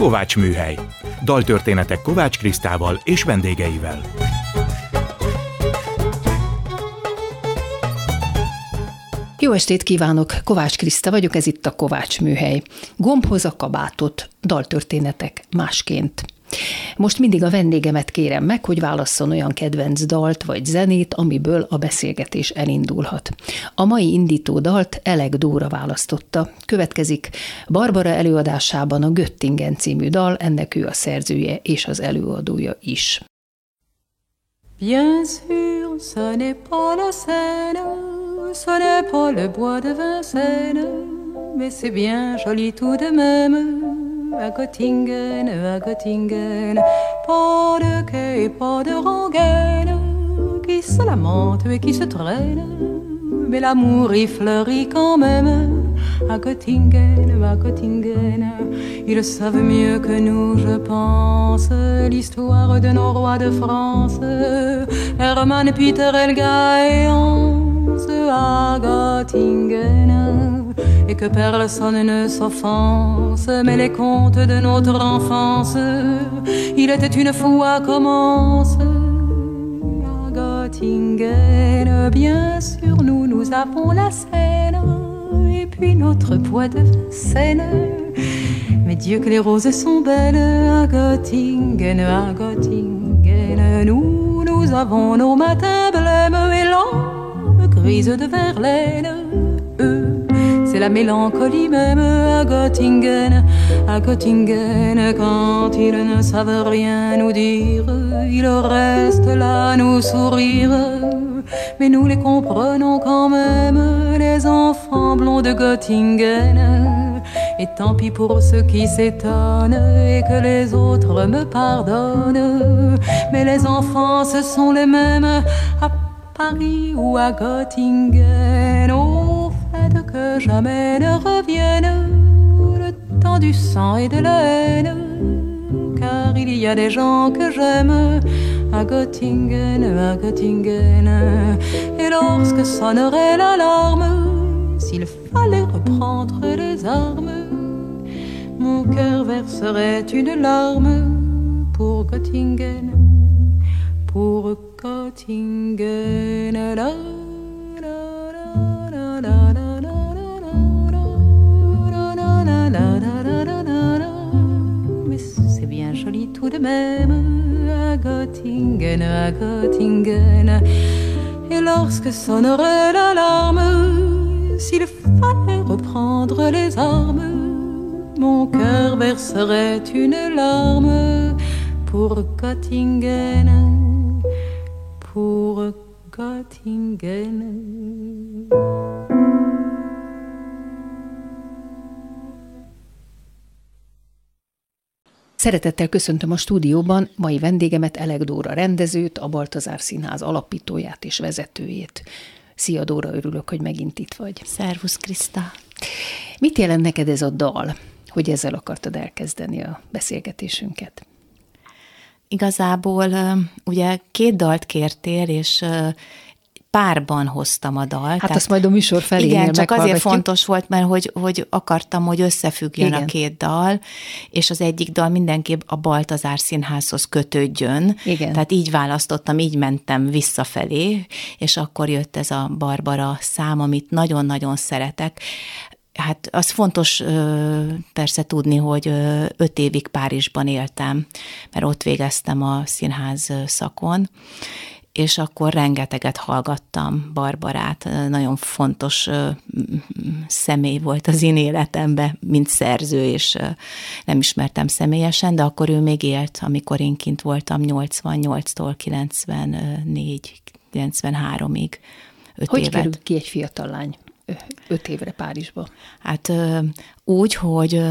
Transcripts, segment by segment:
Kovács Műhely. Daltörténetek Kovács Krisztával és vendégeivel. Jó estét kívánok, Kovács Kriszta vagyok, ez itt a Kovács Műhely. Gombhoz a kabátot, daltörténetek másként. Most mindig a vendégemet kérem meg, hogy válasszon olyan kedvenc dalt vagy zenét, amiből a beszélgetés elindulhat. A mai indító dalt Eleg Dóra választotta. Következik Barbara előadásában a Göttingen című dal, ennek ő a szerzője és az előadója is. Bien sûr, ce n'est pas la Seine, ce n'est pas le bois de Vincennes, mais c'est bien joli tout de même. À Göttingen, à Göttingen. Pas de quai, pas de rengaine qui se lamente et qui se traîne. Mais l'amour y fleurit quand même à Göttingen, à Göttingen. Ils savent mieux que nous, je pense, l'histoire de nos rois de France. Hermann, Peter, Elga et Hans à Göttingen et que personne ne s'offense, mais les contes de notre enfance, il était une fois commence à Göttingen. Bien sûr, nous, nous avons la Seine, et puis notre poids de Seine. Mais Dieu que les roses sont belles à Göttingen, à Göttingen. Nous, nous avons nos matins blêmes et l'âme grise de Verlaine la mélancolie même à Göttingen, à Göttingen, quand ils ne savent rien nous dire, ils restent là nous sourire, mais nous les comprenons quand même, les enfants blonds de Göttingen. Et tant pis pour ceux qui s'étonnent et que les autres me pardonnent, mais les enfants ce sont les mêmes à Paris ou à Göttingen. Que jamais ne revienne le temps du sang et de la haine. Car il y a des gens que j'aime à Göttingen, à Göttingen. Et lorsque sonnerait l'alarme, s'il fallait reprendre les armes, mon cœur verserait une larme pour Göttingen, pour Göttingen. La, de même à Göttingen, à Göttingen. Et lorsque sonnerait l'alarme, s'il fallait reprendre les armes, mon cœur verserait une larme pour Göttingen, pour Göttingen. Szeretettel köszöntöm a stúdióban mai vendégemet, Eleg Dóra rendezőt, a Baltazár Színház alapítóját és vezetőjét. Szia Dóra, örülök, hogy megint itt vagy. Szervusz Kriszta. Mit jelent neked ez a dal, hogy ezzel akartad elkezdeni a beszélgetésünket? Igazából ugye két dalt kértél, és párban hoztam a dalt. Hát tehát, azt majd a műsor felé Igen, csak azért fontos volt, mert hogy, hogy akartam, hogy összefüggjön igen. a két dal, és az egyik dal mindenképp a Baltazár Színházhoz kötődjön. Igen. Tehát így választottam, így mentem visszafelé, és akkor jött ez a Barbara szám, amit nagyon-nagyon szeretek. Hát az fontos persze tudni, hogy öt évig Párizsban éltem, mert ott végeztem a színház szakon, és akkor rengeteget hallgattam Barbarát, nagyon fontos személy volt az én életemben, mint szerző, és nem ismertem személyesen, de akkor ő még élt, amikor én kint voltam 88-tól 94, 93-ig. Hogy évet. került ki egy fiatal lány öt évre Párizsba? Hát úgy, hogy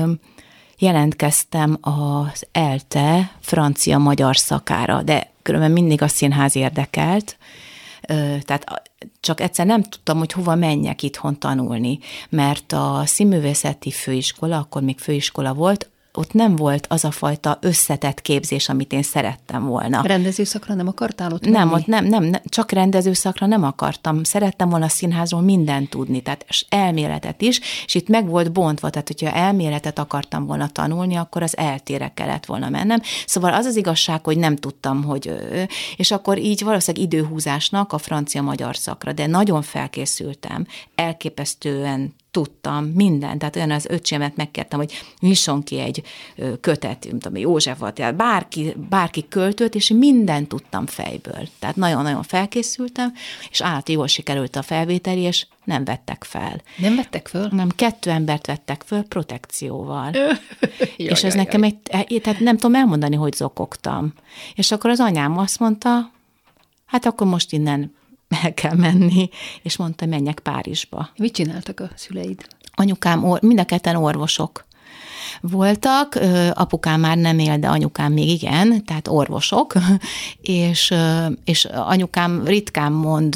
jelentkeztem az ELTE francia-magyar szakára, de különben mindig a színház érdekelt, tehát csak egyszer nem tudtam, hogy hova menjek itthon tanulni, mert a színművészeti főiskola, akkor még főiskola volt, ott nem volt az a fajta összetett képzés, amit én szerettem volna. Rendezőszakra nem akartál ott Nem, ott nem, nem, nem, csak rendezőszakra nem akartam. Szerettem volna a színházról mindent tudni, tehát elméletet is, és itt meg volt bontva, tehát hogyha elméletet akartam volna tanulni, akkor az eltére kellett volna mennem. Szóval az az igazság, hogy nem tudtam, hogy, és akkor így valószínűleg időhúzásnak a francia-magyar szakra, de nagyon felkészültem, elképesztően tudtam minden, tehát olyan az öcsémet megkértem, hogy nyisson ki egy kötet, mint tudom, József volt, tehát bárki, bárki költőt, és mindent tudtam fejből. Tehát nagyon-nagyon felkészültem, és át jól sikerült a felvételi, és nem vettek fel. Nem vettek föl? Nem, kettő embert vettek föl protekcióval. és ez nekem egy, tehát nem tudom elmondani, hogy zokogtam. És akkor az anyám azt mondta, hát akkor most innen el kell menni, és mondta, menjek Párizsba. Mit csináltak a szüleid? Anyukám, mind a ketten orvosok voltak, apukám már nem él, de anyukám még igen, tehát orvosok, és, és anyukám ritkán mond,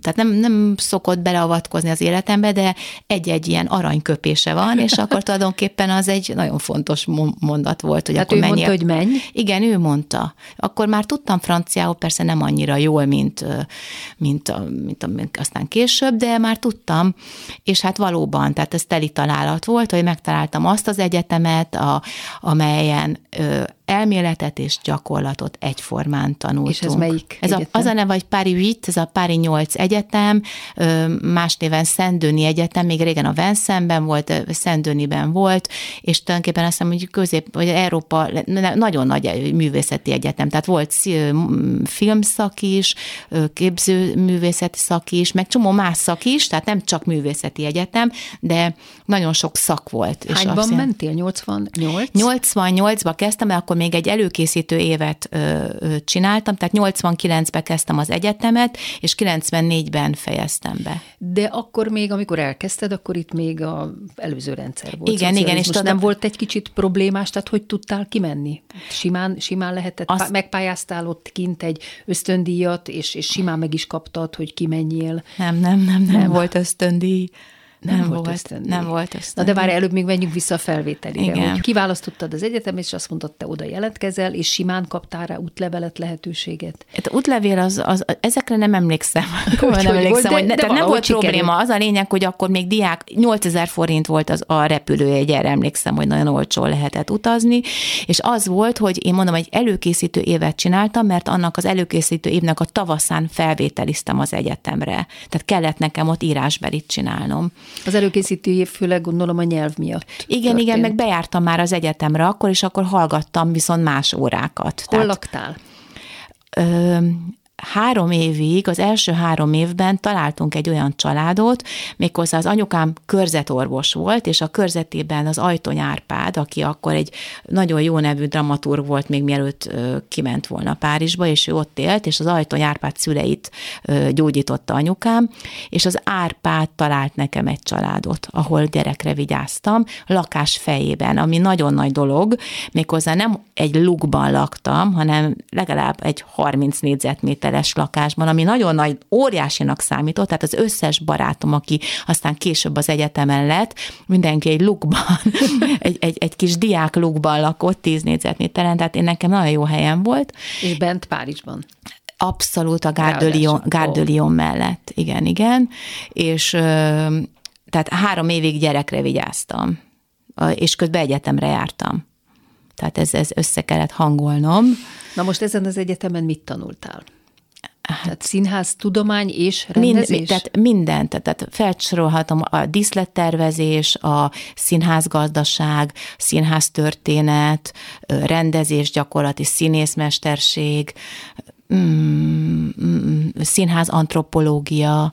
tehát nem, nem szokott beleavatkozni az életembe, de egy-egy ilyen aranyköpése van, és akkor tulajdonképpen az egy nagyon fontos mondat volt, hogy hát akkor ő mondta, hogy menj? Igen, ő mondta. Akkor már tudtam franciául, persze nem annyira jól, mint, mint, mint, mint aztán később, de már tudtam, és hát valóban, tehát ez teli találat volt, hogy megtaláltam azt az egyetemet, a, amelyen ö, elméletet és gyakorlatot egyformán tanultunk. És ez melyik ez a, Az a neve, hogy Pári 8, ez a Pári 8 egyetem, más néven Szendőni Egyetem, még régen a Venszenben volt, Szendőniben volt, és tulajdonképpen azt hiszem, hogy közép, vagy Európa nagyon nagy művészeti egyetem, tehát volt filmszak is, képzőművészeti szak is, meg csomó más szak is, tehát nem csak művészeti egyetem, de nagyon sok szak volt. Hányban és mentél? 88? 88-ba kezdtem, mert akkor még egy előkészítő évet csináltam, tehát 89-ben kezdtem az egyetemet, és 94-ben fejeztem be. De akkor még, amikor elkezdted, akkor itt még a előző rendszer volt. Igen, igen. És nem volt egy kicsit problémás, tehát hogy tudtál kimenni? Simán, simán lehetett, Azt... megpályáztál ott kint egy ösztöndíjat, és, és simán meg is kaptad, hogy kimenjél. Nem, nem, nem, nem, nem. volt ösztöndíj. Nem, nem volt, ösztöndíj. Nem volt ösztöndíj. Na de várj, előbb még menjünk vissza a felvételire. Igen. Hogy kiválasztottad az egyetem, és azt mondtad, te oda jelentkezel, és simán kaptál rá útlevelet, lehetőséget. Hát útlevél, az, az, ezekre nem emlékszem. hogy, nem hogy emlékszem, volt, hogy, de, de nem volt sikerül. probléma. Az a lényeg, hogy akkor még diák, 8000 forint volt az a repülőjegy, erre emlékszem, hogy nagyon olcsó lehetett utazni, és az volt, hogy én mondom, egy előkészítő évet csináltam, mert annak az előkészítő évnek a tavaszán felvételiztem az egyetemre. Tehát kellett nekem ott írásbelit csinálnom. Az előkészítő év főleg gondolom a nyelv miatt. Igen, történt. igen, meg bejártam már az egyetemre akkor, és akkor hallgattam viszont más órákat. Hol Tehát, laktál? Ö, három évig, az első három évben találtunk egy olyan családot, méghozzá az anyukám körzetorvos volt, és a körzetében az Ajtony Árpád, aki akkor egy nagyon jó nevű dramaturg volt, még mielőtt kiment volna Párizsba, és ő ott élt, és az Ajtony Árpád szüleit gyógyította anyukám, és az Árpád talált nekem egy családot, ahol gyerekre vigyáztam, lakás fejében, ami nagyon nagy dolog, méghozzá nem egy lukban laktam, hanem legalább egy 30 négyzetméter méteres lakásban, ami nagyon nagy, óriásinak számított, tehát az összes barátom, aki aztán később az egyetemen lett, mindenki egy lukban, egy, egy, egy kis diák lukban lakott, tíz négyzetméteren, tehát én nekem nagyon jó helyem volt. És bent Párizsban? Abszolút a Gardelion oh. mellett, igen, igen, és tehát három évig gyerekre vigyáztam, és közben egyetemre jártam. Tehát ez, ez össze kellett hangolnom. Na most ezen az egyetemen mit tanultál? Tehát színház, tudomány és rendezés? Mind, tehát mindent, tehát felsorolhatom a díszlettervezés, a színházgazdaság, színháztörténet, rendezés, gyakorlati színészmesterség, mm, mm, színház antropológia,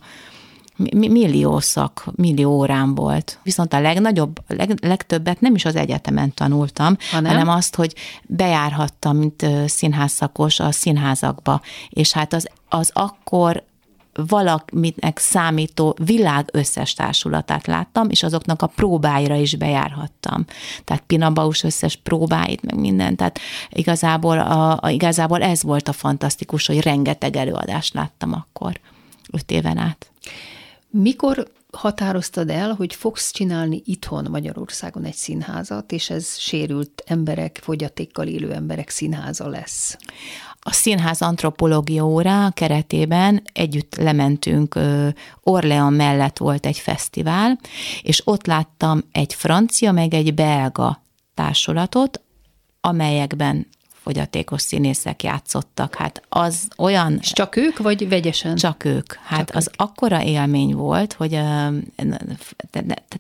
millió szak, millió órám volt. Viszont a legnagyobb, leg, legtöbbet nem is az egyetemen tanultam, hanem? hanem azt, hogy bejárhattam, mint színházszakos a színházakba, és hát az, az akkor valaminek számító világ összes társulatát láttam, és azoknak a próbáira is bejárhattam. Tehát Pina Baus összes próbáit, meg minden. Tehát igazából, a, a, igazából ez volt a fantasztikus, hogy rengeteg előadást láttam akkor, öt éven át. Mikor határoztad el, hogy fogsz csinálni itthon Magyarországon egy színházat, és ez sérült emberek, fogyatékkal élő emberek színháza lesz? A színház antropológia órá keretében együtt lementünk, Orlean mellett volt egy fesztivál, és ott láttam egy francia, meg egy belga társulatot, amelyekben fogyatékos színészek játszottak. Hát az olyan... És csak ők, vagy vegyesen? Csak ők. Hát csak az ők. akkora élmény volt, hogy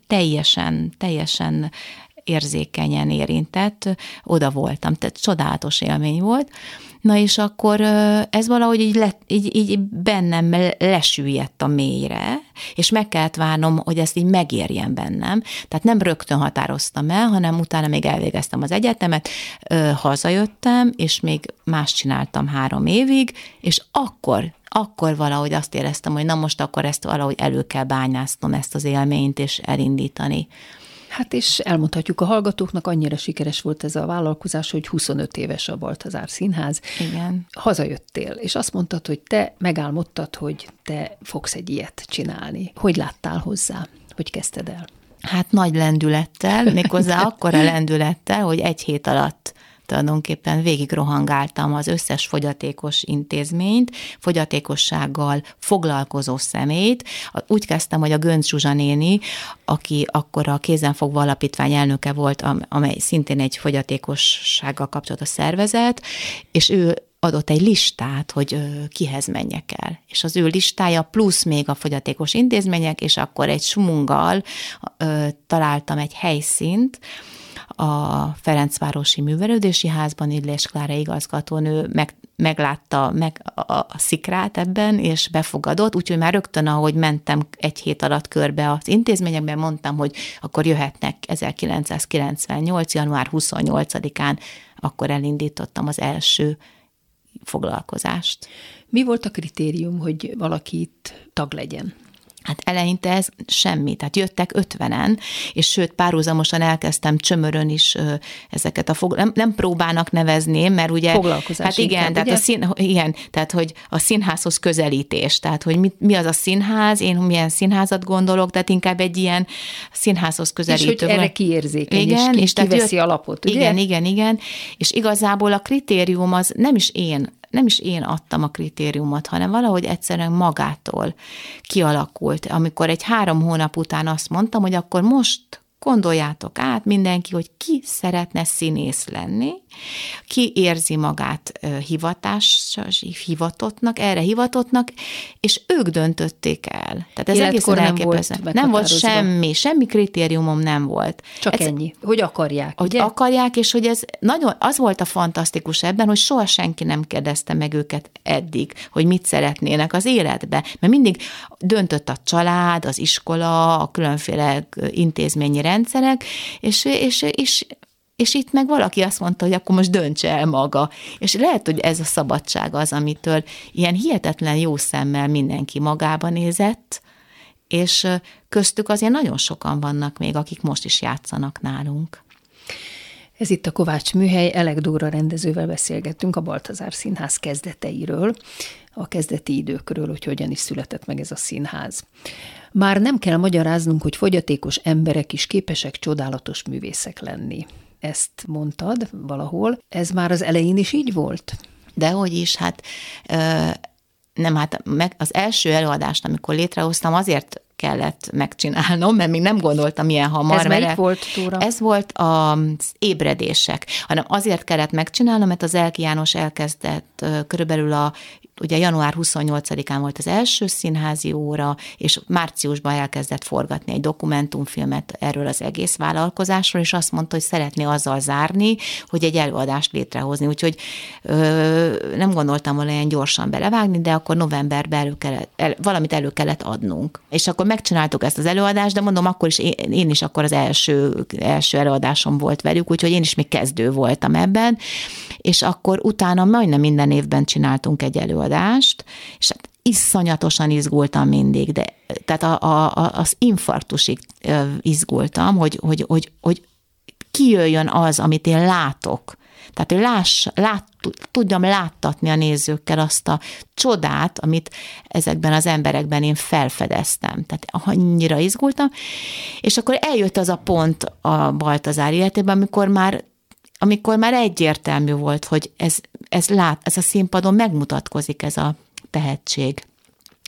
teljesen, teljesen érzékenyen érintett, oda voltam, tehát csodálatos élmény volt. Na és akkor ez valahogy így, le, így, így bennem lesüllyedt a mélyre, és meg kellett várnom, hogy ezt így megérjen bennem. Tehát nem rögtön határoztam el, hanem utána még elvégeztem az egyetemet, hazajöttem, és még más csináltam három évig, és akkor akkor valahogy azt éreztem, hogy na most akkor ezt valahogy elő kell bányásznom, ezt az élményt, és elindítani. Hát és elmondhatjuk a hallgatóknak, annyira sikeres volt ez a vállalkozás, hogy 25 éves a Baltazár Színház. Igen. Hazajöttél, és azt mondtad, hogy te megálmodtad, hogy te fogsz egy ilyet csinálni. Hogy láttál hozzá? Hogy kezdted el? Hát nagy lendülettel, méghozzá akkora lendülettel, hogy egy hét alatt tulajdonképpen végig rohangáltam az összes fogyatékos intézményt, fogyatékossággal foglalkozó szemét. Úgy kezdtem, hogy a Gönc Zsuzsa néni, aki akkor a Kézenfogva Alapítvány elnöke volt, amely szintén egy fogyatékossággal kapcsolatos szervezet, és ő adott egy listát, hogy kihez menjek el. És az ő listája plusz még a fogyatékos intézmények, és akkor egy sumunggal találtam egy helyszínt, a Ferencvárosi Művelődési Házban Illés Klára igazgatónő meg, meglátta meg a, a szikrát ebben, és befogadott, úgyhogy már rögtön, ahogy mentem egy hét alatt körbe az intézményekben, mondtam, hogy akkor jöhetnek 1998. január 28-án, akkor elindítottam az első foglalkozást. Mi volt a kritérium, hogy valaki itt tag legyen? Hát eleinte ez semmi, tehát jöttek ötvenen, és sőt párhuzamosan elkezdtem csömörön is ezeket a fog... nem, nem próbának nevezni, mert ugye... Foglalkozás Hát igen, inkább, tehát ugye? a szín, igen, tehát hogy a színházhoz közelítés, tehát hogy mi, mi az a színház, én milyen színházat gondolok, tehát inkább egy ilyen színházhoz közelítő. És hogy erre kiérzékeny, igen, és, ki, és kiveszi jött, alapot, ugye? Igen, igen, igen, és igazából a kritérium az nem is én nem is én adtam a kritériumot, hanem valahogy egyszerűen magától kialakult. Amikor egy három hónap után azt mondtam, hogy akkor most gondoljátok át mindenki, hogy ki szeretne színész lenni, ki érzi magát hivatás, hivatottnak, erre hivatottnak, és ők döntötték el. Tehát ez egészen nem volt Nem volt semmi, semmi kritériumom nem volt. Csak ez, ennyi, hogy akarják, Hogy ugye? akarják, és hogy ez nagyon, az volt a fantasztikus ebben, hogy soha senki nem kérdezte meg őket eddig, hogy mit szeretnének az életbe, mert mindig döntött a család, az iskola, a különféle intézményi rendszerek, és, és, és és itt meg valaki azt mondta, hogy akkor most döntse el maga. És lehet, hogy ez a szabadság az, amitől ilyen hihetetlen jó szemmel mindenki magába nézett, és köztük azért nagyon sokan vannak még, akik most is játszanak nálunk. Ez itt a Kovács Műhely, Elek Dóra rendezővel beszélgettünk a Baltazár Színház kezdeteiről, a kezdeti időkről, hogy hogyan is született meg ez a színház. Már nem kell magyaráznunk, hogy fogyatékos emberek is képesek csodálatos művészek lenni ezt mondtad valahol. Ez már az elején is így volt? Dehogy is, hát nem, hát meg az első előadást, amikor létrehoztam, azért kellett megcsinálnom, mert még nem gondoltam milyen hamar. Ez melyik volt, Tóra? Ez volt az ébredések, hanem azért kellett megcsinálnom, mert az Elki János elkezdett körülbelül a ugye január 28-án volt az első színházi óra, és márciusban elkezdett forgatni egy dokumentumfilmet erről az egész vállalkozásról, és azt mondta, hogy szeretné azzal zárni, hogy egy előadást létrehozni. Úgyhogy ö, nem gondoltam volna ilyen gyorsan belevágni, de akkor novemberben elő kellett, el, valamit elő kellett adnunk. És akkor megcsináltuk ezt az előadást, de mondom, akkor is én, én is akkor az első, első előadásom volt velük, úgyhogy én is még kezdő voltam ebben, és akkor utána majdnem minden évben csináltunk egy előadást, és hát iszonyatosan izgultam mindig, de tehát a, a, az infarktusig izgultam, hogy, hogy, hogy, hogy kijöjjön az, amit én látok. Tehát, hogy láss, lát, tudjam láttatni a nézőkkel azt a csodát, amit ezekben az emberekben én felfedeztem. Tehát annyira izgultam. És akkor eljött az a pont a Baltazár életében, amikor már amikor már egyértelmű volt, hogy ez, ez, lát, ez a színpadon megmutatkozik ez a tehetség.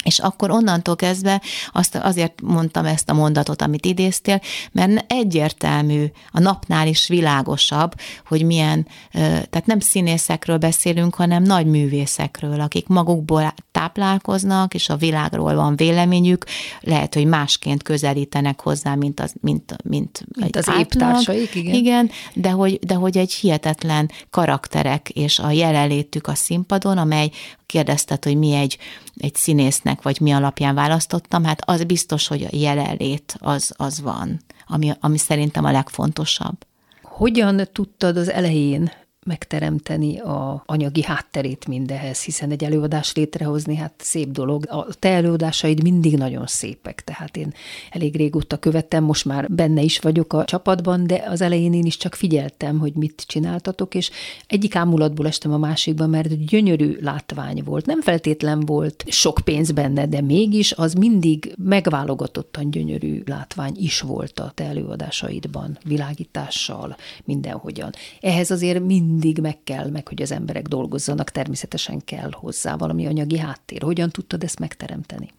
És akkor onnantól kezdve azt azért mondtam ezt a mondatot, amit idéztél, mert egyértelmű, a napnál is világosabb, hogy milyen, tehát nem színészekről beszélünk, hanem nagy művészekről, akik magukból táplálkoznak, és a világról van véleményük, lehet, hogy másként közelítenek hozzá, mint az, mint, mint, mint az éptársaik, igen. Igen, de hogy, de hogy egy hihetetlen karakterek és a jelenlétük a színpadon, amely kérdezted, hogy mi egy, egy színésznek, vagy mi alapján választottam, hát az biztos, hogy a jelenlét az, az van, ami, ami szerintem a legfontosabb. Hogyan tudtad az elején megteremteni a anyagi hátterét mindehez, hiszen egy előadás létrehozni, hát szép dolog. A te előadásaid mindig nagyon szépek, tehát én elég régóta követtem, most már benne is vagyok a csapatban, de az elején én is csak figyeltem, hogy mit csináltatok, és egyik ámulatból estem a másikba, mert gyönyörű látvány volt. Nem feltétlen volt sok pénz benne, de mégis az mindig megválogatottan gyönyörű látvány is volt a te előadásaidban, világítással, mindenhogyan. Ehhez azért mind mindig meg kell, meg hogy az emberek dolgozzanak, természetesen kell hozzá valami anyagi háttér. Hogyan tudtad ezt megteremteni?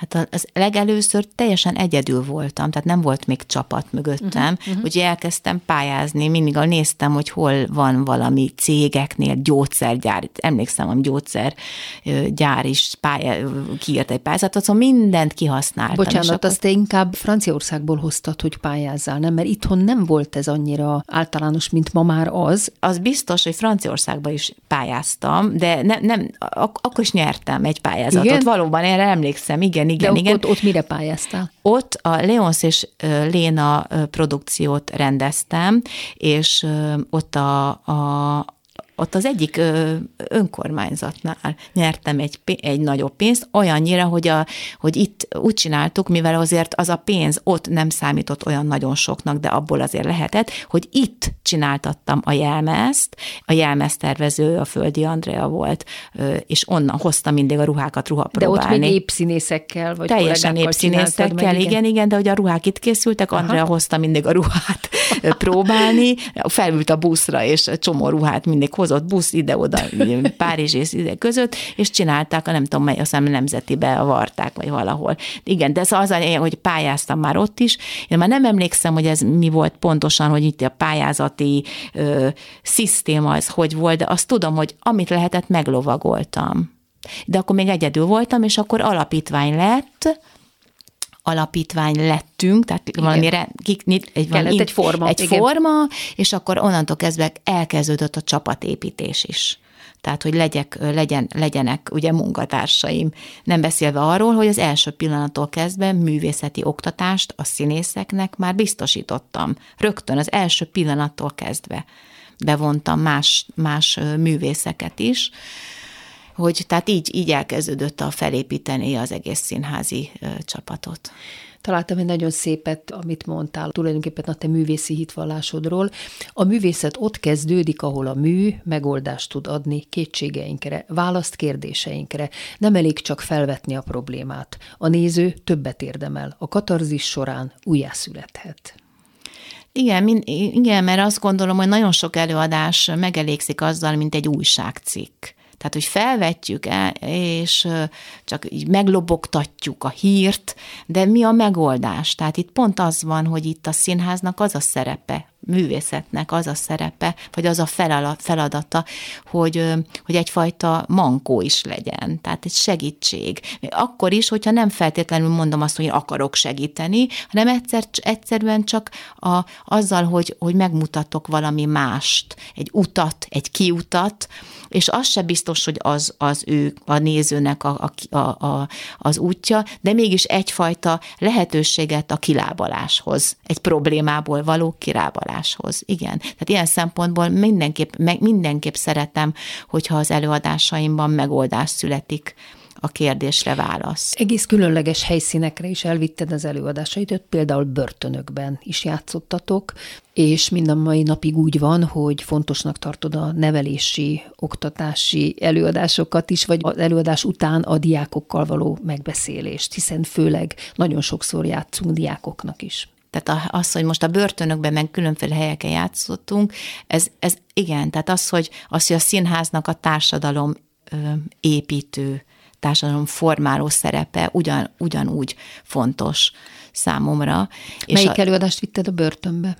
Hát az legelőször teljesen egyedül voltam, tehát nem volt még csapat mögöttem, uh-huh, uh-huh. úgyhogy elkezdtem pályázni, mindig néztem, hogy hol van valami cégeknél gyógyszergyár, emlékszem, hogy gyógyszergyár is pálya, kiírt egy pályázatot, szóval mindent kihasználtam. Bocsánat, azt te inkább Franciaországból hoztad, hogy pályázzál, nem? Mert itthon nem volt ez annyira általános, mint ma már az. Az biztos, hogy Franciaországban is pályáztam, de nem, nem ak- akkor is nyertem egy pályázatot. Igen? Valóban erre emlékszem, igen, igen, De igen. Ott, ott mire pályáztál? Ott a Leons és Léna produkciót rendeztem, és ott a, a ott az egyik önkormányzatnál nyertem egy, egy nagyobb pénzt, olyannyira, hogy, a, hogy itt úgy csináltuk, mivel azért az a pénz ott nem számított olyan nagyon soknak, de abból azért lehetett, hogy itt csináltattam a jelmezt, a jelmeztervező a Földi Andrea volt, és onnan hozta mindig a ruhákat ruhapróbálni. De ott még épszínészekkel, vagy Teljesen épszínészekkel, igen. igen, igen, de hogy a ruhák itt készültek, Aha. Andrea hozta mindig a ruhát próbálni, felült a buszra, és csomó ruhát mindig hoz hozott busz ide-oda, Párizs és ide között, és csinálták a nem tudom mely, azt hiszem nemzetibe a varták, vagy valahol. Igen, de ez az, hogy pályáztam már ott is. Én már nem emlékszem, hogy ez mi volt pontosan, hogy itt a pályázati ö, szisztéma ez hogy volt, de azt tudom, hogy amit lehetett, meglovagoltam. De akkor még egyedül voltam, és akkor alapítvány lett, alapítvány lettünk, tehát igen. valamire egy, valami, egy forma. Egy igen. forma, és akkor onnantól kezdve elkezdődött a csapatépítés is. Tehát, hogy legyek, legyen, legyenek ugye munkatársaim. Nem beszélve arról, hogy az első pillanattól kezdve művészeti oktatást a színészeknek már biztosítottam. Rögtön az első pillanattól kezdve bevontam más, más művészeket is hogy tehát így, így elkezdődött a felépíteni az egész színházi csapatot. Találtam egy nagyon szépet, amit mondtál, tulajdonképpen a te művészi hitvallásodról. A művészet ott kezdődik, ahol a mű megoldást tud adni kétségeinkre, választ kérdéseinkre. Nem elég csak felvetni a problémát. A néző többet érdemel. A katarzis során újjászülethet. Igen, min, igen, mert azt gondolom, hogy nagyon sok előadás megelégszik azzal, mint egy újságcikk. Tehát, hogy felvetjük el, és csak így meglobogtatjuk a hírt, de mi a megoldás? Tehát itt pont az van, hogy itt a színháznak az a szerepe, művészetnek az a szerepe, vagy az a feladata, hogy, hogy egyfajta mankó is legyen, tehát egy segítség. Akkor is, hogyha nem feltétlenül mondom azt, hogy én akarok segíteni, hanem egyszer, egyszerűen csak a, azzal, hogy, hogy megmutatok valami mást, egy utat, egy kiutat, és az se biztos, hogy az, az ő, a nézőnek a, a, a, az útja, de mégis egyfajta lehetőséget a kilábaláshoz, egy problémából való kilábaláshoz. Igen. Tehát ilyen szempontból mindenképp, meg, mindenképp szeretem, hogyha az előadásaimban megoldás születik a kérdésre válasz. Egész különleges helyszínekre is elvitted az előadásaidat, például börtönökben is játszottatok, és minden mai napig úgy van, hogy fontosnak tartod a nevelési, oktatási előadásokat is, vagy az előadás után a diákokkal való megbeszélést, hiszen főleg nagyon sokszor játszunk diákoknak is. Tehát az, hogy most a börtönökben, meg különféle helyeken játszottunk, ez, ez igen, tehát az, hogy, az, hogy a színháznak a társadalom építő, társadalom formáló szerepe ugyan, ugyanúgy fontos számomra. Melyik és a, előadást vitted a börtönbe?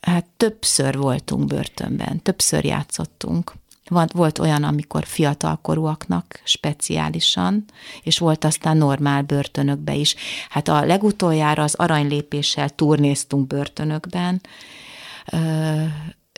Hát többször voltunk börtönben, többször játszottunk. Volt, volt olyan, amikor fiatalkorúaknak speciálisan, és volt aztán normál börtönökbe is. Hát a legutoljára az aranylépéssel turnéztunk börtönökben,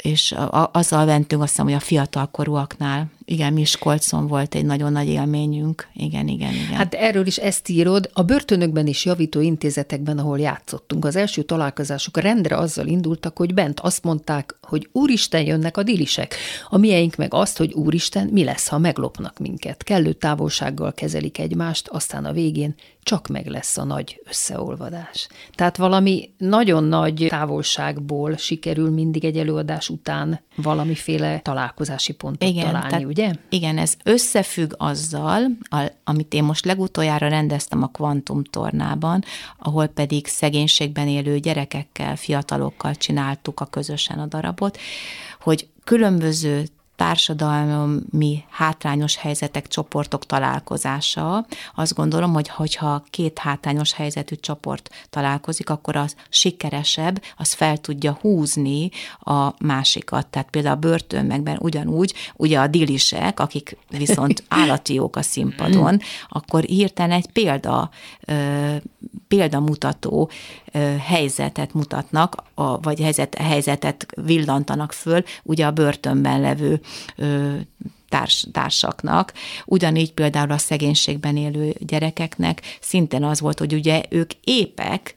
és azzal mentünk azt hiszem, hogy a fiatalkorúaknál igen, Miskolcon volt egy nagyon nagy élményünk. Igen, igen, igen. Hát erről is ezt írod. A börtönökben és javító intézetekben, ahol játszottunk, az első találkozások rendre azzal indultak, hogy bent azt mondták, hogy úristen, jönnek a dilisek. A mieink meg azt, hogy úristen, mi lesz, ha meglopnak minket. Kellő távolsággal kezelik egymást, aztán a végén csak meg lesz a nagy összeolvadás. Tehát valami nagyon nagy távolságból sikerül mindig egy előadás után valamiféle találkozási pontot Igen, találni, tehát, ugye? Igen, ez összefügg azzal, amit én most legutoljára rendeztem a Kvantum tornában, ahol pedig szegénységben élő gyerekekkel, fiatalokkal csináltuk a közösen a darabot, hogy különböző társadalmi hátrányos helyzetek, csoportok találkozása. Azt gondolom, hogy hogyha két hátrányos helyzetű csoport találkozik, akkor az sikeresebb, az fel tudja húzni a másikat. Tehát például a börtönmekben ugyanúgy, ugye a dilisek, akik viszont állati jók a színpadon, akkor hirtelen egy példa, példamutató helyzetet mutatnak, vagy helyzet, helyzetet villantanak föl, ugye a börtönben levő társ, társaknak. Ugyanígy például a szegénységben élő gyerekeknek szintén az volt, hogy ugye ők épek,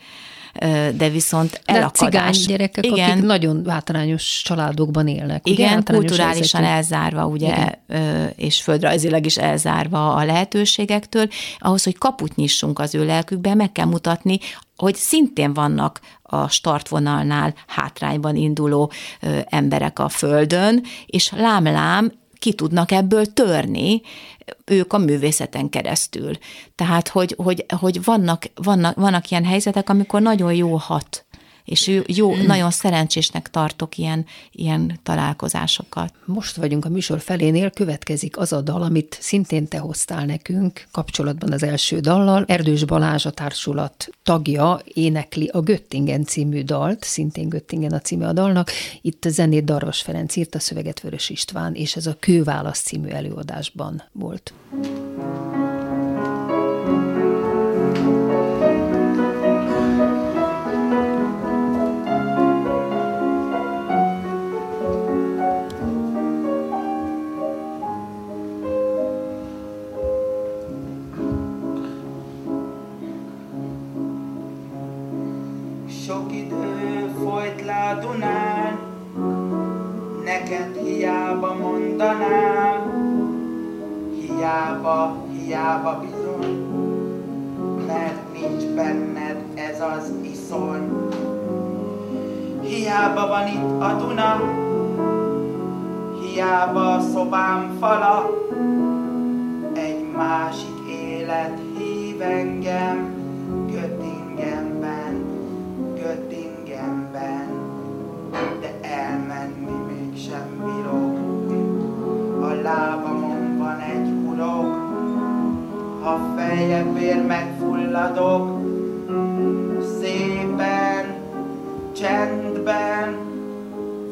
de viszont elakadás. De cigány gyerekek, igen, akik nagyon hátrányos családokban élnek. Igen, ugye? kulturálisan helyzetű. elzárva, ugye, igen. és földrajzilag is elzárva a lehetőségektől, ahhoz, hogy kaput nyissunk az ő lelkükbe, meg kell mutatni, hogy szintén vannak a startvonalnál hátrányban induló emberek a földön, és lám-lám ki tudnak ebből törni, ők a művészeten keresztül. Tehát, hogy, hogy, hogy vannak, vannak, vannak ilyen helyzetek, amikor nagyon jó hat és jó, mm. nagyon szerencsésnek tartok ilyen, ilyen találkozásokat. Most vagyunk a műsor felénél, következik az a dal, amit szintén te hoztál nekünk, kapcsolatban az első dallal. Erdős Balázs a társulat tagja énekli a Göttingen című dalt, szintén Göttingen a címe a dalnak. Itt a zenét Darvas Ferenc írt, a szöveget Vörös István, és ez a Kőválasz című előadásban volt. Thank you. Mondanám, hiába, hiába bizony, mert nincs benned ez az iszony. Hiába van itt a Duna, hiába a szobám fala, egy másik élet hív engem, Göttingenben, Göttingenben, lábamon van egy hurok, ha fejebbér megfulladok, szépen, csendben,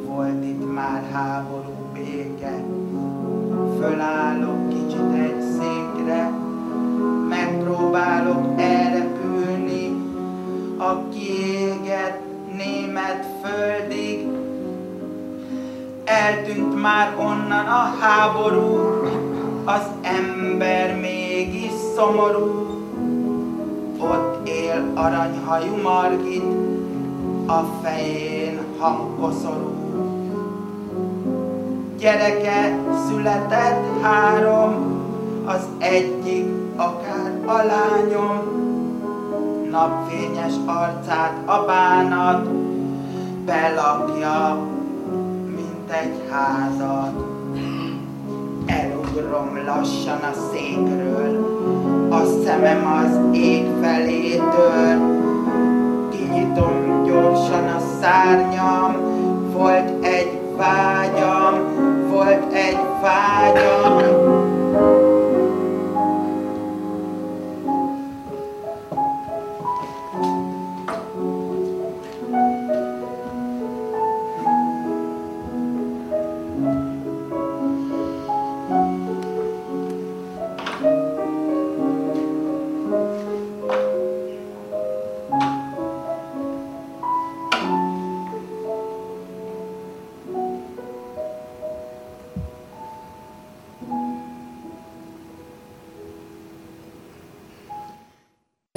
volt itt már háború béke, fölállok kicsit egy székre, megpróbálok elrepülni a eltűnt már onnan a háború, az ember mégis szomorú. Ott él aranyhajú Margit, a fején hangkoszorú. Gyereke született három, az egyik akár a lányom, napfényes arcát a bánat belakja, mint egy házat. Elugrom lassan a székről, a szemem az ég felé tör, kinyitom gyorsan a szárnyam, volt egy vágyam, volt egy vágyam.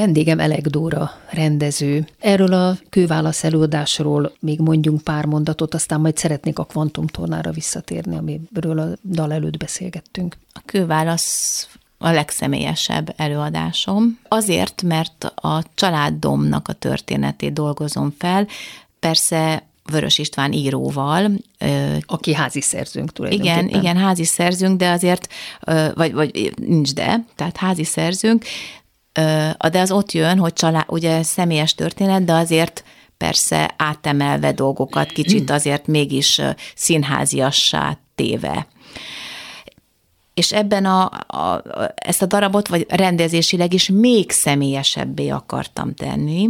Vendégem Elek Dóra, rendező. Erről a kőválasz előadásról még mondjunk pár mondatot, aztán majd szeretnék a kvantumtornára visszatérni, amiről a dal előtt beszélgettünk. A kőválasz a legszemélyesebb előadásom. Azért, mert a családomnak a történetét dolgozom fel, persze Vörös István íróval. Aki házi szerzőnk tulajdonképpen. Igen, igen, házi szerzőnk, de azért, vagy, vagy nincs de, tehát házi szerzőnk, de az ott jön, hogy család, ugye személyes történet, de azért persze átemelve dolgokat, kicsit azért mégis színháziassá téve. És ebben a, a, ezt a darabot, vagy rendezésileg is még személyesebbé akartam tenni,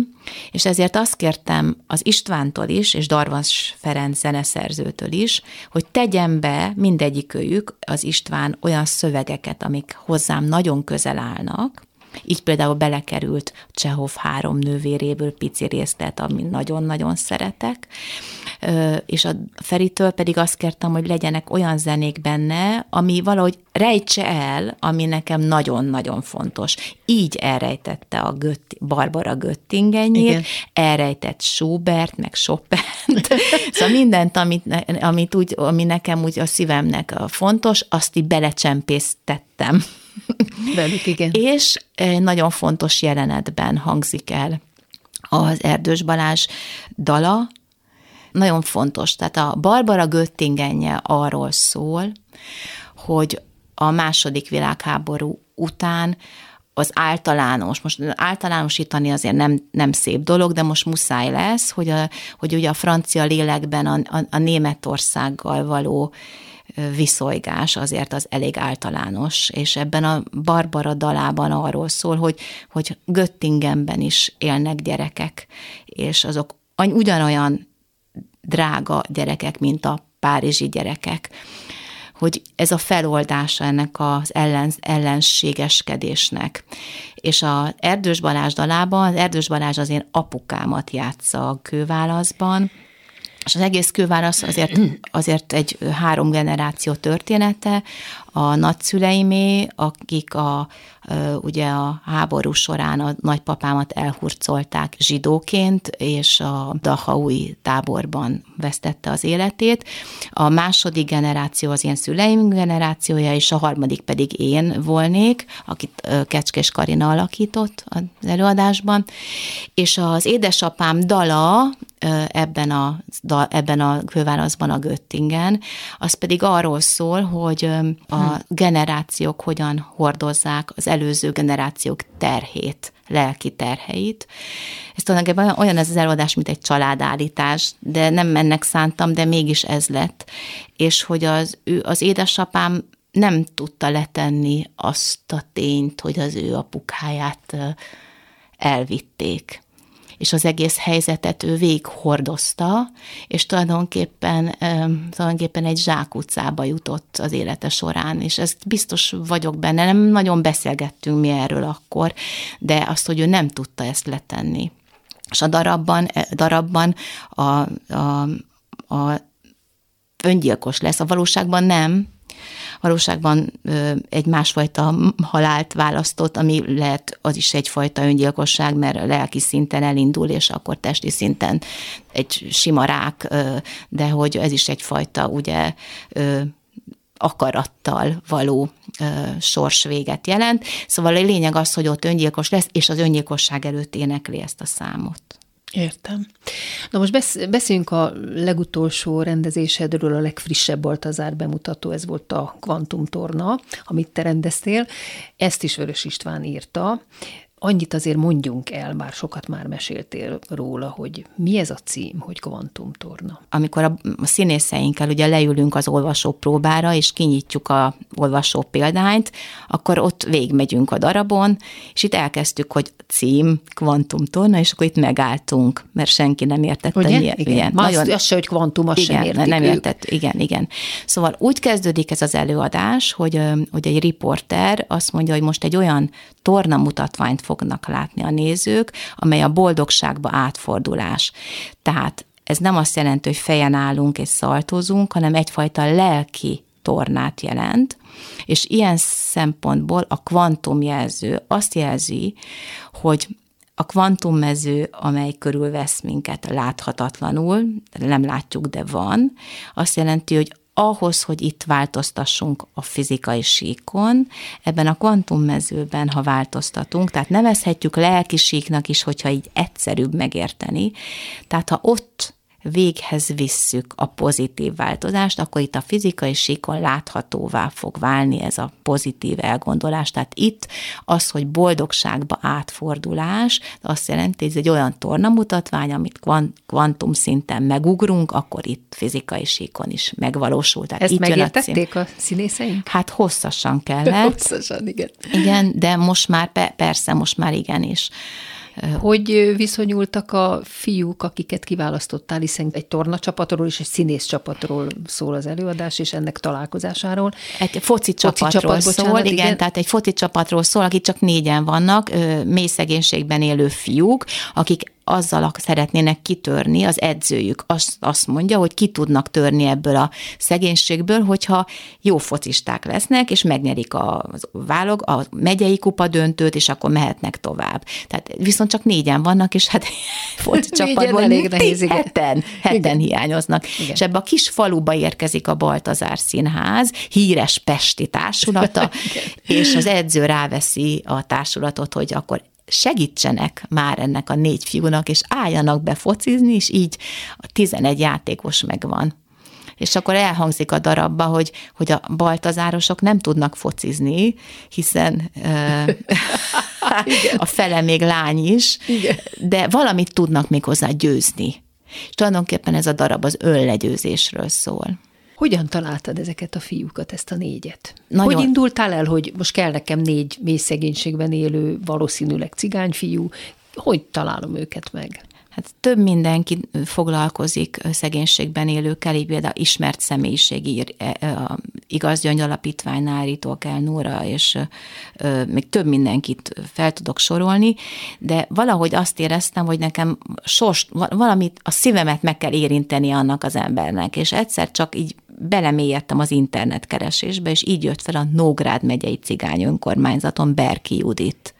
és ezért azt kértem az Istvántól is, és Darvas Ferenc zeneszerzőtől is, hogy tegyen be mindegyikőjük az István olyan szövegeket, amik hozzám nagyon közel állnak, így például belekerült Csehov három nővéréből pici részlet, amit nagyon-nagyon szeretek, és a Feritől pedig azt kértem, hogy legyenek olyan zenék benne, ami valahogy rejtse el, ami nekem nagyon-nagyon fontos. Így elrejtette a Gött, Barbara Göttingenyét, elrejtett Schubert, meg chopin szóval mindent, amit, amit úgy, ami nekem úgy a szívemnek fontos, azt így belecsempésztettem Velük, igen. És nagyon fontos jelenetben hangzik el az Erdős Balázs dala, nagyon fontos. Tehát a Barbara Göttingenje arról szól, hogy a második világháború után az általános, most általánosítani azért nem, nem szép dolog, de most muszáj lesz, hogy, a, hogy ugye a francia lélekben a, a, a Németországgal való viszolygás azért az elég általános, és ebben a Barbara dalában arról szól, hogy, hogy Göttingenben is élnek gyerekek, és azok ugyanolyan drága gyerekek, mint a párizsi gyerekek hogy ez a feloldása ennek az ellen, ellenségeskedésnek. És a Erdős Balázs dalában, az Erdős Balázs az én apukámat játsza a kőválaszban, és az egész kőválasz azért, azért egy három generáció története, a nagyszüleimé, akik a, ugye a háború során a nagypapámat elhurcolták zsidóként, és a Dahaui táborban vesztette az életét. A második generáció az ilyen szüleim generációja, és a harmadik pedig én volnék, akit Kecskés Karina alakított az előadásban. És az édesapám dala ebben a, ebben a kőválaszban, a Göttingen, az pedig arról szól, hogy a a generációk hogyan hordozzák az előző generációk terhét, lelki terheit. Ez tulajdonképpen olyan ez az előadás, mint egy családállítás, de nem ennek szántam, de mégis ez lett. És hogy az, ő, az édesapám nem tudta letenni azt a tényt, hogy az ő apukáját elvitték és az egész helyzetet ő végighordozta, és tulajdonképpen, tulajdonképpen egy zsákutcába jutott az élete során, és ezt biztos vagyok benne, nem nagyon beszélgettünk mi erről akkor, de azt, hogy ő nem tudta ezt letenni. És a darabban, e, darabban a, a, a öngyilkos lesz, a valóságban nem, valóságban egy másfajta halált választott, ami lehet az is egyfajta öngyilkosság, mert lelki szinten elindul, és akkor testi szinten egy sima rák, de hogy ez is egyfajta ugye akarattal való ö, sorsvéget jelent. Szóval a lényeg az, hogy ott öngyilkos lesz, és az öngyilkosság előtt énekli ezt a számot. Értem. Na most beszéljünk a legutolsó rendezésedről, a legfrissebb Baltazár bemutató, ez volt a Quantum Torna, amit te rendeztél. Ezt is Vörös István írta. Annyit azért mondjunk el, bár sokat már meséltél róla, hogy mi ez a cím, hogy kvantumtorna. Amikor a, színészeinkkel ugye leülünk az olvasó próbára, és kinyitjuk a olvasó példányt, akkor ott végigmegyünk a darabon, és itt elkezdtük, hogy cím, kvantumtorna, és akkor itt megálltunk, mert senki nem értette. Ugye? Milyen, igen. Milyen. Nagyon, azt, azt se, hogy kvantum, azt igen, sem értik nem értett, igen, igen. Szóval úgy kezdődik ez az előadás, hogy, hogy egy riporter azt mondja, hogy most egy olyan torna mutatványt fognak látni a nézők, amely a boldogságba átfordulás. Tehát ez nem azt jelenti, hogy fejen állunk és szaltozunk, hanem egyfajta lelki tornát jelent, és ilyen szempontból a kvantumjelző azt jelzi, hogy a kvantummező, amely körülvesz minket láthatatlanul, nem látjuk, de van, azt jelenti, hogy ahhoz, hogy itt változtassunk a fizikai síkon, ebben a kvantummezőben, ha változtatunk, tehát nevezhetjük lelki síknak is, hogyha így egyszerűbb megérteni, tehát ha ott véghez visszük a pozitív változást, akkor itt a fizikai síkon láthatóvá fog válni ez a pozitív elgondolás. Tehát itt az, hogy boldogságba átfordulás, azt jelenti, hogy ez egy olyan tornamutatvány, amit kvantum szinten megugrunk, akkor itt fizikai síkon is megvalósul. Tehát Ezt itt megértették a, a színészeink? Hát hosszasan kellett. hosszasan, igen. Igen, de most már persze, most már igenis. Hogy viszonyultak a fiúk, akiket kiválasztottál, hiszen egy torna csapatról és egy színész csapatról szól az előadás, és ennek találkozásáról. Egy foci, foci csapatról csapat, szól, bocsánat, igen, igen, tehát egy foci csapatról szól, akik csak négyen vannak, mély szegénységben élő fiúk, akik azzal szeretnének kitörni, az edzőjük azt, azt mondja, hogy ki tudnak törni ebből a szegénységből, hogyha jó focisták lesznek, és megnyerik a, válog, a megyei kupa döntőt, és akkor mehetnek tovább. Tehát viszont csak négyen vannak, és hát foci csapatból elég nehéz, igen. heten, heten igen. hiányoznak. Igen. És ebbe a kis faluba érkezik a Baltazár Színház, híres Pesti társulata, és az edző ráveszi a társulatot, hogy akkor segítsenek már ennek a négy fiúnak, és álljanak be focizni, és így a 11 játékos megvan. És akkor elhangzik a darabba, hogy, hogy a baltazárosok nem tudnak focizni, hiszen a fele még lány is, Igen. de valamit tudnak még hozzá győzni. És tulajdonképpen ez a darab az önlegyőzésről szól. Hogyan találtad ezeket a fiúkat, ezt a négyet? Nagyon... Hogy indultál el, hogy most kell nekem négy mély szegénységben élő, valószínűleg cigányfiú, hogy találom őket meg? Hát több mindenki foglalkozik szegénységben élőkkel, így például ismert személyiség ír, e, e, a Igaz Gyöngy Alapítványnál, Ritokel Nóra, és még több mindenkit fel tudok sorolni, de valahogy azt éreztem, hogy nekem sors, valamit, a szívemet meg kell érinteni annak az embernek, és egyszer csak így belemélyedtem az internetkeresésbe, és így jött fel a Nógrád megyei cigány önkormányzaton Berki Judit.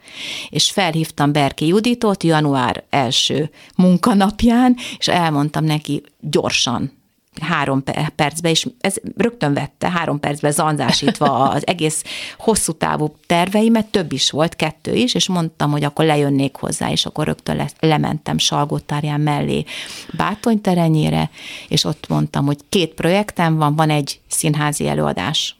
És felhívtam Berki Juditot január első munkanapján, és elmondtam neki gyorsan, három percbe, és ez rögtön vette, három percbe zanzásítva az egész hosszú távú terveimet, több is volt, kettő is, és mondtam, hogy akkor lejönnék hozzá, és akkor rögtön le, lementem Salgótárján mellé Bátonyterenyére, és ott mondtam, hogy két projektem van, van egy színházi előadás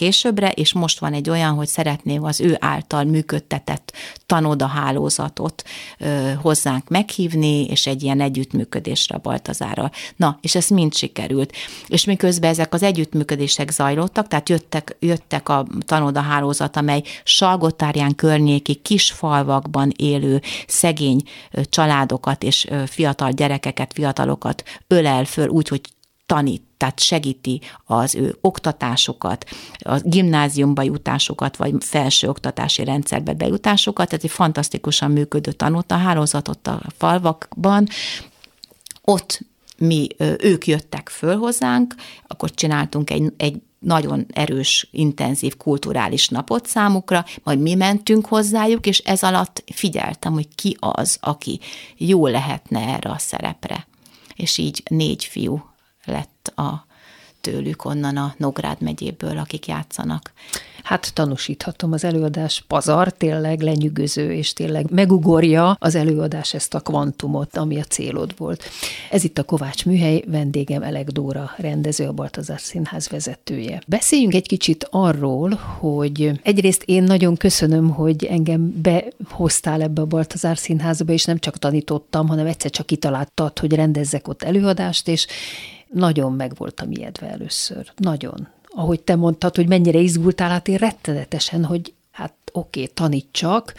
későbbre, és most van egy olyan, hogy szeretném az ő által működtetett tanoda hálózatot ö, hozzánk meghívni, és egy ilyen együttműködésre Baltazárral. Na, és ez mind sikerült. És miközben ezek az együttműködések zajlottak, tehát jöttek, jöttek a tanoda hálózat, amely Salgotárján környéki kis falvakban élő szegény családokat és fiatal gyerekeket, fiatalokat ölel föl úgy, hogy tanít, tehát segíti az ő oktatásokat, a gimnáziumba jutásokat, vagy felső oktatási rendszerbe bejutásokat, tehát egy fantasztikusan működő tanult a hálózatot a falvakban, ott mi, ők jöttek föl hozzánk, akkor csináltunk egy, egy nagyon erős, intenzív kulturális napot számukra, majd mi mentünk hozzájuk, és ez alatt figyeltem, hogy ki az, aki jó lehetne erre a szerepre. És így négy fiú lett a tőlük onnan a Nográd megyéből, akik játszanak. Hát tanúsíthatom, az előadás pazar, tényleg lenyűgöző, és tényleg megugorja az előadás ezt a kvantumot, ami a célod volt. Ez itt a Kovács Műhely, vendégem Elek Dóra, rendező, a Baltazár Színház vezetője. Beszéljünk egy kicsit arról, hogy egyrészt én nagyon köszönöm, hogy engem behoztál ebbe a Baltazár Színházba, és nem csak tanítottam, hanem egyszer csak kitaláltad, hogy rendezzek ott előadást, és nagyon meg voltam ijedve először. Nagyon ahogy te mondtad, hogy mennyire izgultál, hát én rettenetesen, hogy hát oké, okay, tanítsak,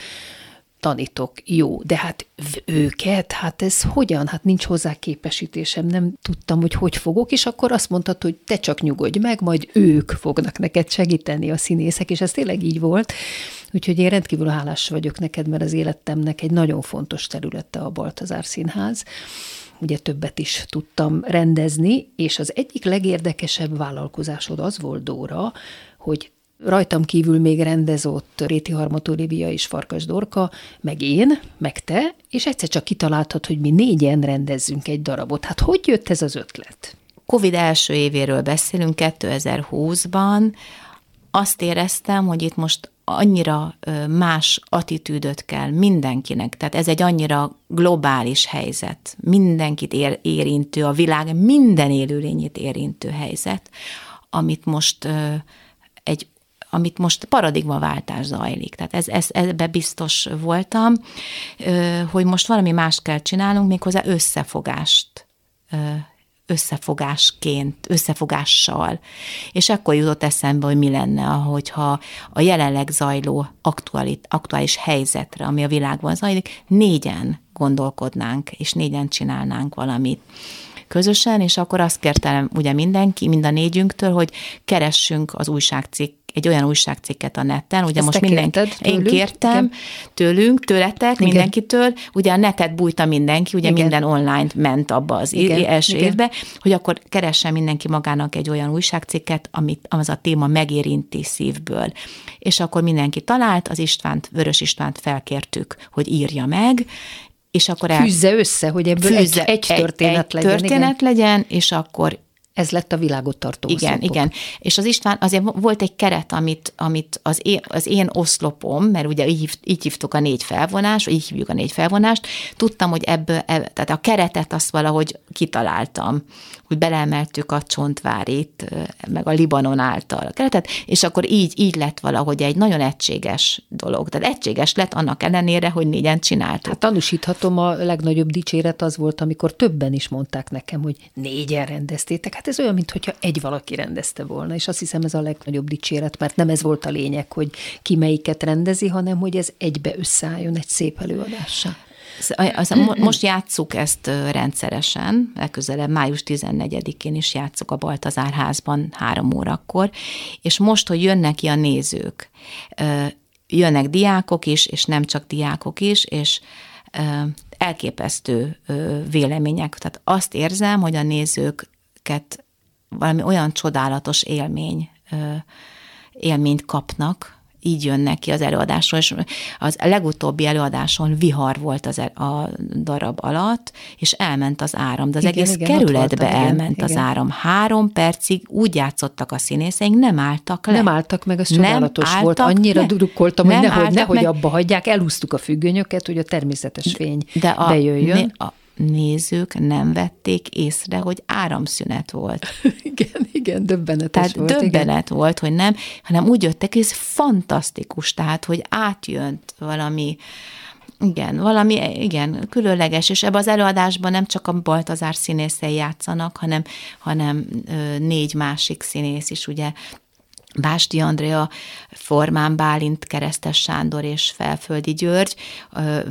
tanítok, jó, de hát őket, hát ez hogyan? Hát nincs hozzá képesítésem, nem tudtam, hogy hogy fogok, és akkor azt mondtad, hogy te csak nyugodj meg, majd ők fognak neked segíteni a színészek, és ez tényleg így volt. Úgyhogy én rendkívül hálás vagyok neked, mert az életemnek egy nagyon fontos területe a Baltazár Színház ugye többet is tudtam rendezni, és az egyik legérdekesebb vállalkozásod az volt, Dóra, hogy rajtam kívül még rendezott Réti Harmat Olivia és Farkas Dorka, meg én, meg te, és egyszer csak kitaláltad, hogy mi négyen rendezzünk egy darabot. Hát hogy jött ez az ötlet? Covid első évéről beszélünk, 2020-ban. Azt éreztem, hogy itt most annyira más attitűdöt kell mindenkinek, tehát ez egy annyira globális helyzet, mindenkit ér, érintő, a világ minden élőlényét érintő helyzet, amit most egy amit most paradigmaváltás zajlik. Tehát ez, ez, ebbe biztos voltam, hogy most valami más kell csinálnunk, méghozzá összefogást összefogásként, összefogással. És akkor jutott eszembe, hogy mi lenne, hogyha a jelenleg zajló aktuális, aktuális helyzetre, ami a világban zajlik, négyen gondolkodnánk, és négyen csinálnánk valamit közösen, és akkor azt kértem ugye mindenki, mind a négyünktől, hogy keressünk az újságcikk egy olyan újságcikket a neten, ugye Ezt most mindenki, én kértem igen. tőlünk, tőletek, igen. mindenkitől, ugye a netet bújta mindenki, ugye igen. minden online ment abba az igen. első igen. évbe, hogy akkor keressen mindenki magának egy olyan újságcikket, amit az a téma megérinti szívből. És akkor mindenki talált, az Istvánt, Vörös Istvánt felkértük, hogy írja meg, és akkor el... Fűzze össze, hogy ebből fűzze, egy, egy történet egy, legyen. történet igen. legyen, és akkor ez lett a világot tartó Igen, oszlopok. igen. És az István, azért volt egy keret, amit, amit az, én, az én oszlopom, mert ugye így, így hívtuk a négy felvonást, így hívjuk a négy felvonást, tudtam, hogy ebből, ebből tehát a keretet azt valahogy kitaláltam, hogy beleemeltük a csontvárit, meg a Libanon által a keretet, és akkor így, így lett valahogy egy nagyon egységes dolog. Tehát egységes lett annak ellenére, hogy négyen csináltuk. Hát tanúsíthatom, a legnagyobb dicséret az volt, amikor többen is mondták nekem, hogy négyen rendeztétek. Hát ez olyan, mintha egy valaki rendezte volna, és azt hiszem ez a legnagyobb dicséret, mert nem ez volt a lényeg, hogy ki melyiket rendezi, hanem hogy ez egybe összeálljon egy szép előadással. Most játsszuk ezt rendszeresen, legközelebb május 14-én is játsszuk a Baltazár házban három órakor, és most, hogy jönnek ki a nézők, jönnek diákok is, és nem csak diákok is, és elképesztő vélemények. Tehát azt érzem, hogy a nézőket valami olyan csodálatos élmény, élményt kapnak, így jönnek ki az előadásról, és az legutóbbi előadáson vihar volt az e- a darab alatt, és elment az áram, de az igen, egész igen, kerületbe voltam, elment igen, az igen. áram. Három percig úgy játszottak a színészeink, nem álltak le. Nem álltak meg, az csodálatos volt. Annyira dudukoltam, hogy nehogy, nehogy meg. abba hagyják, elúsztuk a függönyöket, hogy a természetes fény de a, bejöjjön. A, nézők nem vették észre, hogy áramszünet volt. igen, igen, döbbenetes tehát volt. döbbenet igen. volt, hogy nem, hanem úgy jöttek, hogy ez fantasztikus, tehát, hogy átjönt valami, igen, valami, igen, különleges, és ebbe az előadásban nem csak a Baltazár színészei játszanak, hanem, hanem négy másik színész is, ugye Básti Andrea, Formán Bálint, Keresztes Sándor és Felföldi György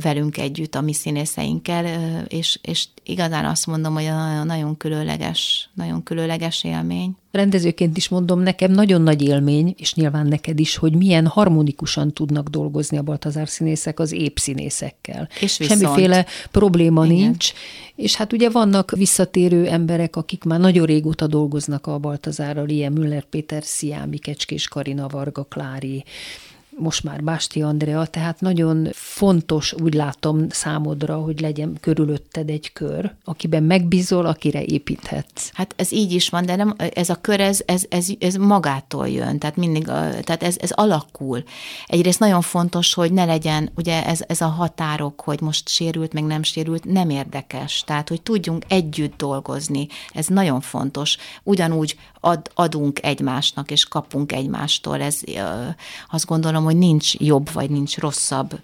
velünk együtt a mi színészeinkkel, és, és igazán azt mondom, hogy nagyon, nagyon különleges, nagyon különleges élmény. Rendezőként is mondom, nekem nagyon nagy élmény, és nyilván neked is, hogy milyen harmonikusan tudnak dolgozni a Baltazár színészek az épp színészekkel. És viszont, Semmiféle probléma igen. nincs, és hát ugye vannak visszatérő emberek, akik már nagyon régóta dolgoznak a Baltazárral, ilyen Müller Péter, Sziámi, Kecskés Karina, Varga Klári, most már Básti Andrea, tehát nagyon fontos, úgy látom számodra, hogy legyen körülötted egy kör, akiben megbízol, akire építhetsz. Hát ez így is van, de nem, ez a kör, ez, ez, ez, ez magától jön, tehát mindig, tehát ez, ez alakul. Egyrészt nagyon fontos, hogy ne legyen, ugye ez, ez a határok, hogy most sérült, meg nem sérült, nem érdekes. Tehát, hogy tudjunk együtt dolgozni, ez nagyon fontos. Ugyanúgy ad, adunk egymásnak, és kapunk egymástól. Ez azt gondolom, hogy nincs jobb, vagy nincs rosszabb.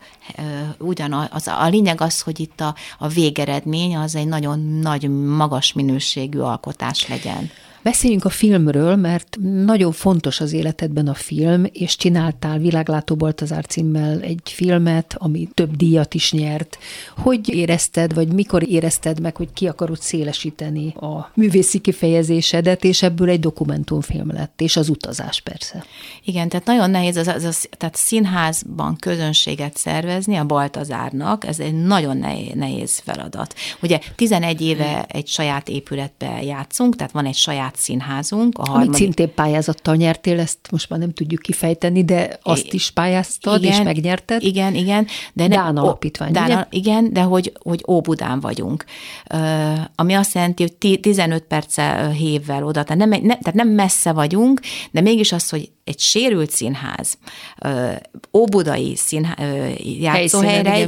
Ugyanaz, a lényeg az, hogy itt a, a végeredmény az egy nagyon nagy, magas minőségű alkotás legyen. Beszéljünk a filmről, mert nagyon fontos az életedben a film, és csináltál Világlátó Baltazár címmel egy filmet, ami több díjat is nyert. Hogy érezted, vagy mikor érezted meg, hogy ki akarod szélesíteni a művészi kifejezésedet, és ebből egy dokumentumfilm lett, és az utazás persze. Igen, tehát nagyon nehéz, az, az, az, tehát színházban közönséget szervezni a Baltazárnak, ez egy nagyon nehéz feladat. Ugye 11 éve egy saját épületbe játszunk, tehát van egy saját színházunk. A harmadik... Amit szintén pályázattal nyertél, ezt most már nem tudjuk kifejteni, de azt is pályáztad igen, és megnyerted. Igen, igen. De Dán ne, alapítvány, Dán, ugye? Igen, de hogy, hogy Óbudán vagyunk. Uh, ami azt jelenti, hogy 15 perce hévvel oda, tehát nem, ne, tehát nem messze vagyunk, de mégis az, hogy egy sérült színház, uh, óbudai színház, uh, játszóhelyre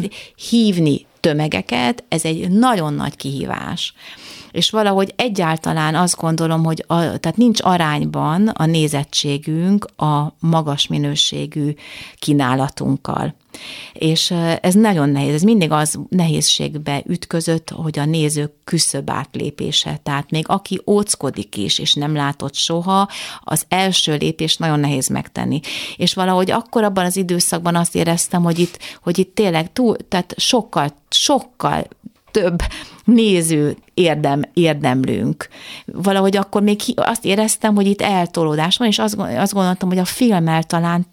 hívni tömegeket, ez egy nagyon nagy kihívás és valahogy egyáltalán azt gondolom, hogy a, tehát nincs arányban a nézettségünk a magas minőségű kínálatunkkal. És ez nagyon nehéz, ez mindig az nehézségbe ütközött, hogy a nézők küszöbb átlépése. Tehát még aki óckodik is, és nem látott soha, az első lépés nagyon nehéz megtenni. És valahogy akkor abban az időszakban azt éreztem, hogy itt, hogy itt tényleg túl, tehát sokkal, sokkal több néző érdem, érdemlünk. Valahogy akkor még azt éreztem, hogy itt eltolódás van, és azt, azt gondoltam, hogy a filmmel talán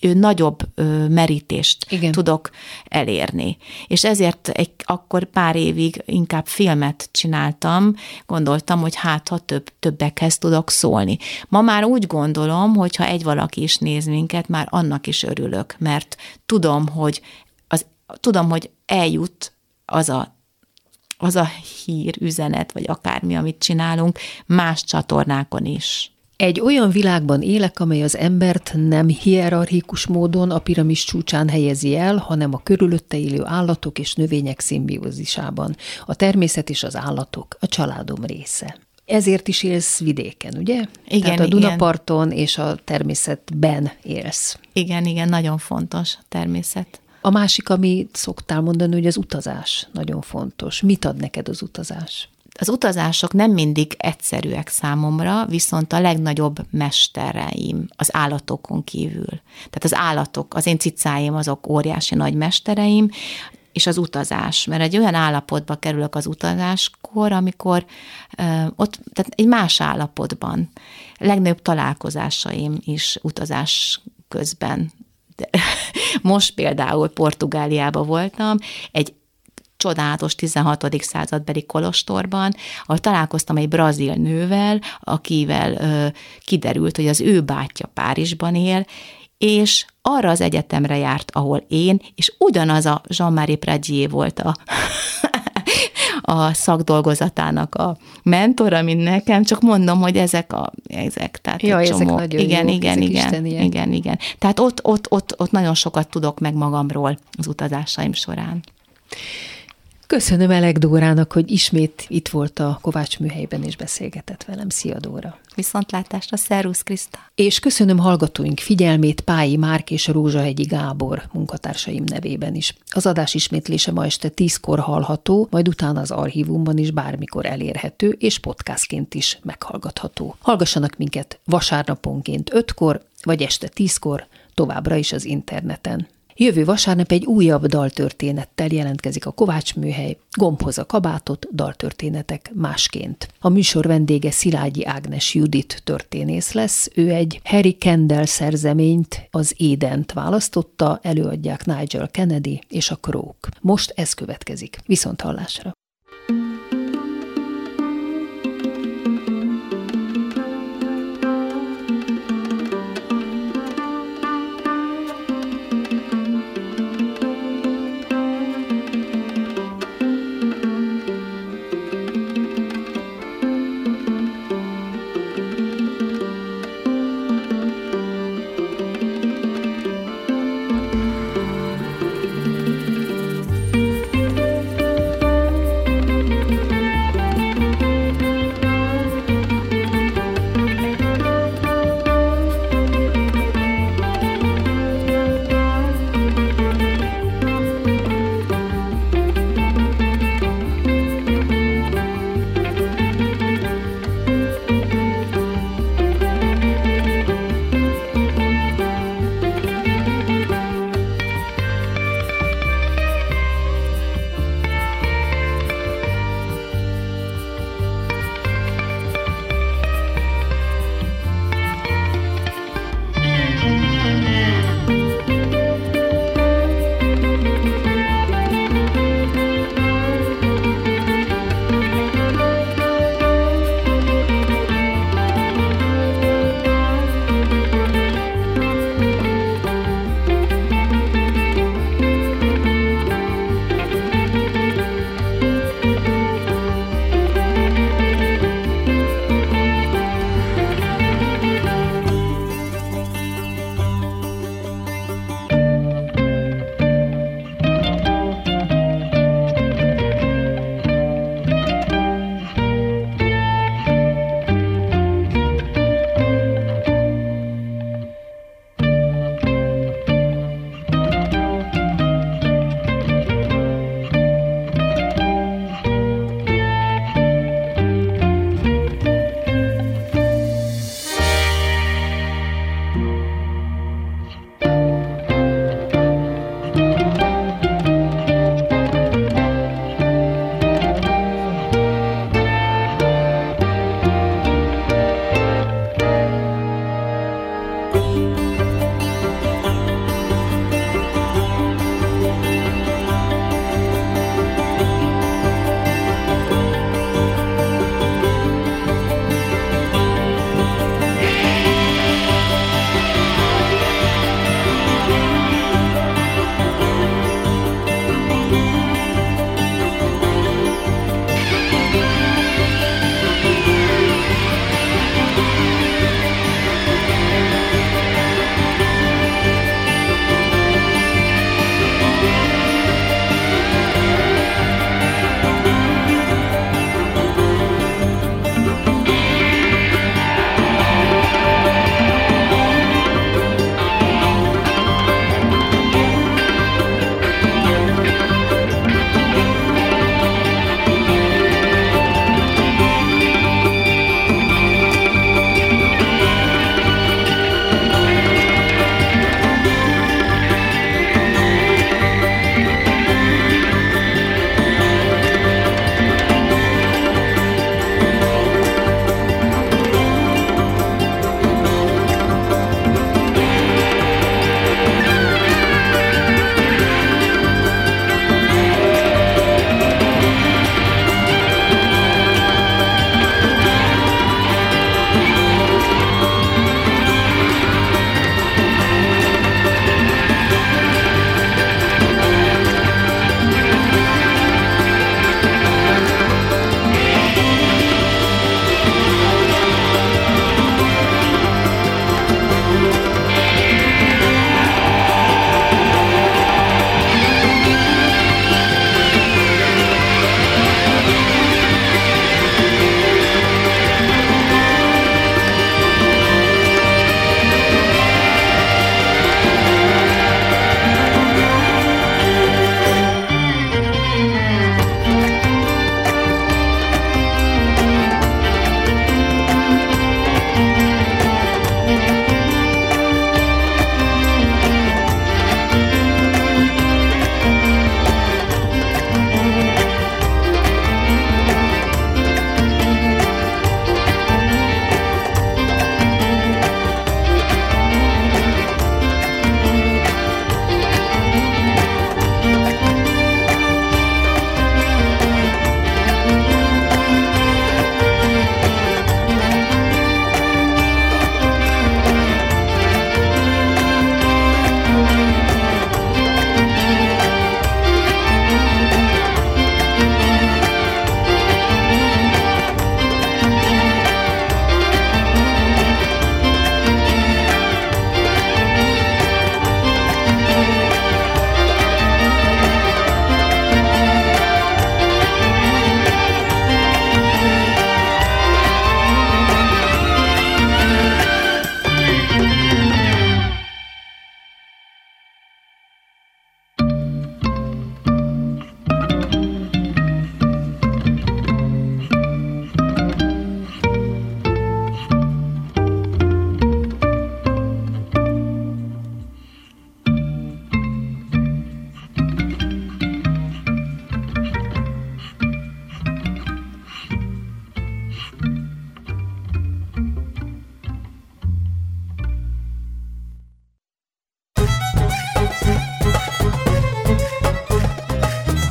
ő nagyobb merítést Igen. tudok elérni. És ezért egy, akkor pár évig inkább filmet csináltam, gondoltam, hogy hát, ha több, többekhez tudok szólni. Ma már úgy gondolom, hogy ha egy valaki is néz minket, már annak is örülök, mert tudom, hogy az, tudom, hogy eljut az a az a hír, üzenet, vagy akármi, amit csinálunk, más csatornákon is. Egy olyan világban élek, amely az embert nem hierarchikus módon a piramis csúcsán helyezi el, hanem a körülötte élő állatok és növények szimbiózisában. A természet és az állatok a családom része. Ezért is élsz vidéken, ugye? Igen, Tehát a Dunaparton igen. és a természetben élsz. Igen, igen, nagyon fontos a természet. A másik, amit szoktál mondani, hogy az utazás nagyon fontos. Mit ad neked az utazás? Az utazások nem mindig egyszerűek számomra, viszont a legnagyobb mestereim az állatokon kívül. Tehát az állatok, az én cicáim azok óriási nagy mestereim, és az utazás, mert egy olyan állapotba kerülök az utazáskor, amikor ö, ott, tehát egy más állapotban. Legnagyobb találkozásaim is utazás közben most például Portugáliában voltam, egy csodálatos 16. századbeli kolostorban, ahol találkoztam egy brazil nővel, akivel ö, kiderült, hogy az ő bátyja Párizsban él, és arra az egyetemre járt, ahol én, és ugyanaz a Jean-Marie Pradier volt a a szakdolgozatának a mentora, mint nekem, csak mondom, hogy ezek a ezek, tehát ja, ezek csomó. nagyon igen, jó, igen, igen, igen, igen. Tehát ott, ott, ott, ott nagyon sokat tudok meg magamról az utazásaim során. Köszönöm Elek Dórának, hogy ismét itt volt a Kovács műhelyben és beszélgetett velem. Szia Dóra! Viszontlátásra, szervusz Kriszta! És köszönöm hallgatóink figyelmét Pályi Márk és Rózsahegyi Gábor munkatársaim nevében is. Az adás ismétlése ma este tízkor hallható, majd utána az archívumban is bármikor elérhető, és podcastként is meghallgatható. Hallgassanak minket vasárnaponként ötkor, vagy este tízkor, továbbra is az interneten. Jövő vasárnap egy újabb daltörténettel jelentkezik a Kovács műhely, gombhoz a kabátot, daltörténetek másként. A műsor vendége Szilágyi Ágnes Judit történész lesz, ő egy Harry Kendall szerzeményt, az Édent választotta, előadják Nigel Kennedy és a Krók. Most ez következik. Viszont hallásra!